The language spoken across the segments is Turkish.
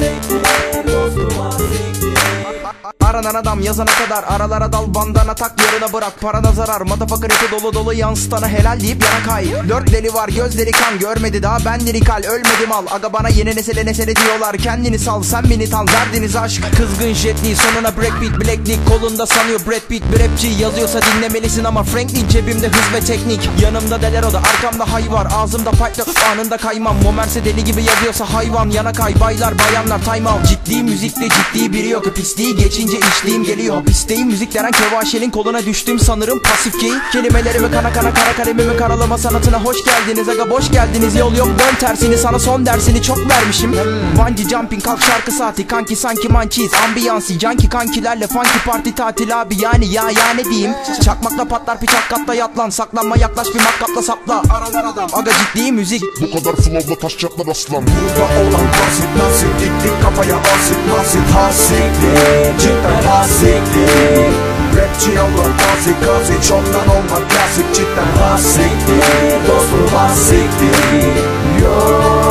music. Aranan adam yazana kadar Aralara dal bandana tak yarına bırak. Parana zarar motherfucker eti dolu dolu yansıtana helal deyip yana kay. Dört deli var gözleri kan görmedi daha ben lirikal ölmedim al Aga bana yeni nesile nesile diyorlar. Kendini sal sen beni tal derdiniz aşk. Kızgın jetli sonuna breakbeat Black Nick kolunda sanıyor Brad Pitt Bir rapçi yazıyorsa dinlemelisin ama Franklin cebimde hız ve teknik. Yanımda deler o da arkamda hay var. Ağzımda fight'la anında kaymam. Momerse deli gibi yazıyorsa hayvan. Yana kay Baylar bayanlar time out. Ciddi müzikte ciddi biri yok. Pisliği geçince içtiğim geliyor. Hapisteyim müzik denen kevaşenin koluna düştüm sanırım. Pasif gay Kelimelerimi kana kana kara kalemimi karalama sanatına hoş geldiniz. Aga boş geldiniz yol yok. Dön tersini sana son dersini çok vermişim. Bungee jumping kalk şarkı saati. Kanki sanki mançiz Ambiyansı canki kankilerle funky parti tatil abi. Yani ya ya ne diyeyim? Çakmakla patlar piçak katla yatlan saklanma yaklaş bir makkatla sapla. Aralar adam. Aga ciddi müzik. Bu kadar flowla taş çatlar aslan. Burada olan basit nasip Diktik kafaya asit masit hasiktir Cidden hasiktir Rapçi yavrum tazik kazik Ondan olmak klasik cidden hasiktir Dostum hasiktir Yok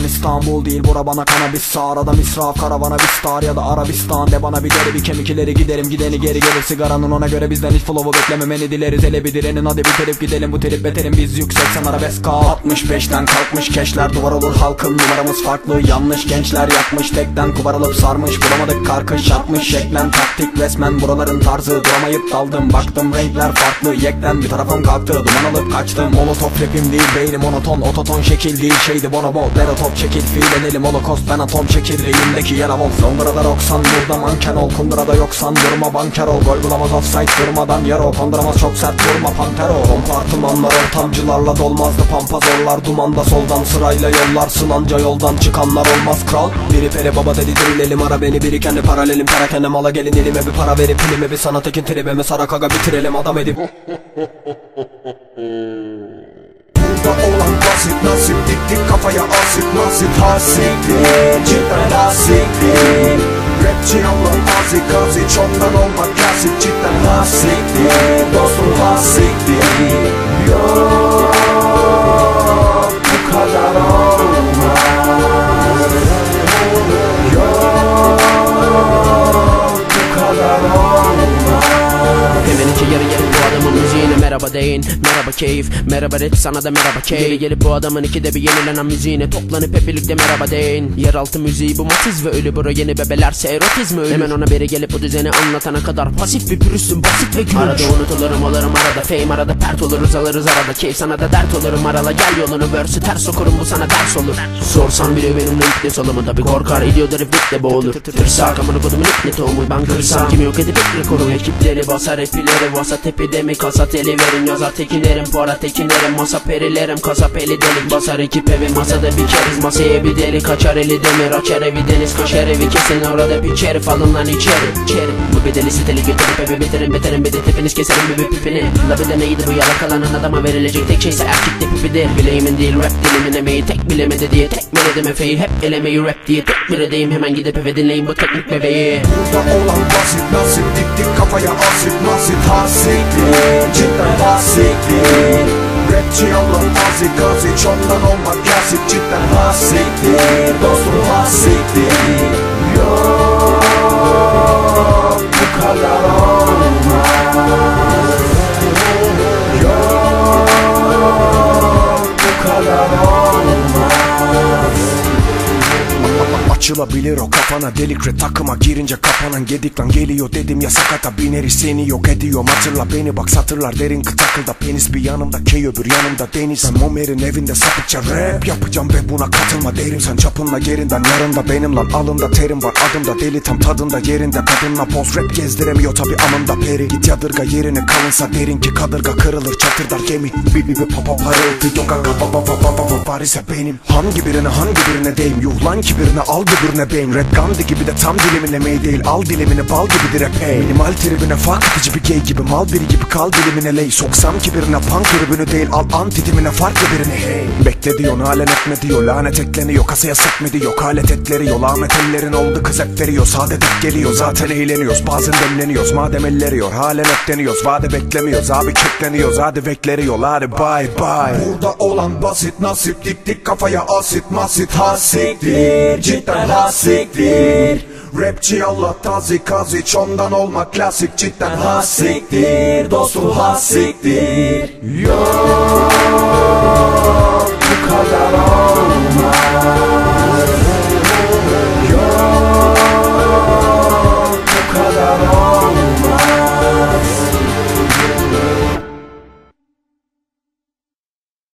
Yaslan İstanbul değil bura bana kanabis. Arada misraf karavana bir star ya da Arabistan. De bana bir deri bir kemik ileri giderim. Gideni geri gelir sigaranın ona göre bizden hiç flow'u beklememeni dileriz. Hele bir direnin hadi bitirip gidelim. Bu trip beterim Biz yüksek sen arabesk kal 65'ten kalkmış keşler duvar olur halkın. Numaramız farklı yanlış gençler yakmış. Tekten kuvarılıp sarmış bulamadık karkış Çarpmış şeklen taktik resmen buraların tarzı. Duramayıp daldım baktım renkler farklı. Yekten bir tarafım kalktı duman alıp kaçtım. Molotof rapim değil beynim monoton. Ototon şekil değil şeydi bonobol Dero top çekil fiilenelim holokost Ben atom çekirdeğimdeki yer avol Londra'da 90 burada manken ol. Kundura'da yoksan durma banker ol. Gol bulamaz offside durmadan yer o Konduramaz çok sert vurma pantero Kompartımanlar ortamcılarla dolmazdı Pampa zorlar dumanda soldan sırayla yollarsın Anca yoldan çıkanlar olmaz kral. Biri peri baba dedi dirilelim ara beni Biri kendi paralelim. Perakende mala gelin elime bir para verip Filmi bir sanat ekin tribimi sarak aga bitirelim. Adam edip basit nasip Diktik kafaya asit masit hasiktir Cidden hasiktir Rapçi yavrum azik azik Ondan olmak klasik cidden hasiktir Dostum hasiktir merhaba deyin Merhaba keyif, merhaba rap sana da merhaba keyif. Geri gelip bu adamın ikide bir yenilenen müziğine Toplanıp hep birlikte merhaba deyin. Yeraltı müziği bu matiz ve ölü bura yeni bebelerse erotizmi. Ölü Hemen ona biri gelip bu düzeni anlatana kadar Pasif bir pürüzsün basit ve gülünç Arada unutulurum olurum arada fame arada pert oluruz alırız arada Keyif. Sana da dert olurum arala gel yolunu. Versi ters okurum bu sana ders olur. Sorsan biri benimle ipne solumu tabi korkar İdiot herif de boğulur. Tırsak amına kodumun ipne tohumu ben kırsam Kim yok edip ekle koru ekipleri basar epileri Vasat epidemi kasat eli verin yazar tekinerim Para tekinerim masa perilerim kasap eli delik. Basar ekip evi masada bir keriz. Masaya bir deli kaçar eli demir. Açar evi deniz kaşar evi kesin. Orada bir çeri Alın lan içeri içeri. Bu bedeli siteli götürüp evi bitirin bitirin. Bir de tepiniz keserim bir pipini La bir de neydi bu yalakalanan adama verilecek tek şeyse erkek de. Pipidir Bileğimin değil rap dilimin emeği tek bilemedi diye Tekmeledim efeyi. Hep elemeyi rap diye Tek bir edeyim. Hemen gidip eve dinleyin bu teknik bebeği. Burada olan basit nasip. Diktik kafaya asit masit hasiktir Cidden hasiktir Rapçi yavrum azik azik Ondan olmak klasik cidden hasiktir Dostum hasiktir Açılabilir o kafana. Delik re takıma girince kapanan gedik lan. Geliyor dedim ya sakata bineri seni yok ediyorum hatırla beni bak satırlar derin kıtakılda. Penis bir yanımda key öbür yanımda. Deniz. Ben Momer'in evinde sapıkça rap yapacağım ve buna katılma derim. Sen çapınla yerinden yarında benim lan. Alında terim var adımda. Deli tam tadında yerinde. Kadınla post rap gezdiremiyor tabi amında peri Git yadırga yerine kalınsa derin ki kadırga kırılır çatırdar gemi. Bi bi bi papa parıltı yok aga baba baba baba var ise benim. Hangi birine hangi birine deyim? Yuh lan ki birine al bir öbürüne beyin Rap Gandhi gibi de tam dilimine mey değil. Al dilimini bal gibidir epey Minimal tribüne fark edici bir gay gibi Mal biri gibi kal dilimine ley Soksam ki birine punk ürünü değil Al antitimine farklı birini hey. Bekle diyor halen etme diyor Lanet ekleniyor kasaya sekme diyor Kalet etleri yol Ahmet ellerin oldu kız hep veriyor Saadet hep geliyor zaten eğleniyoruz Bazen demleniyoruz madem elleriyor Halen hep deniyoruz vade beklemiyoruz Abi kekleniyoruz hadi bekleriyor Hadi bye bye. Burada olan basit nasip diktik kafaya asit masit hasiktir Cidden hasiktir Rapçi Allah tazik kazik ondan olmak klasik cidden hasiktir. Dostum hasiktir. Yok bu kadar olmaz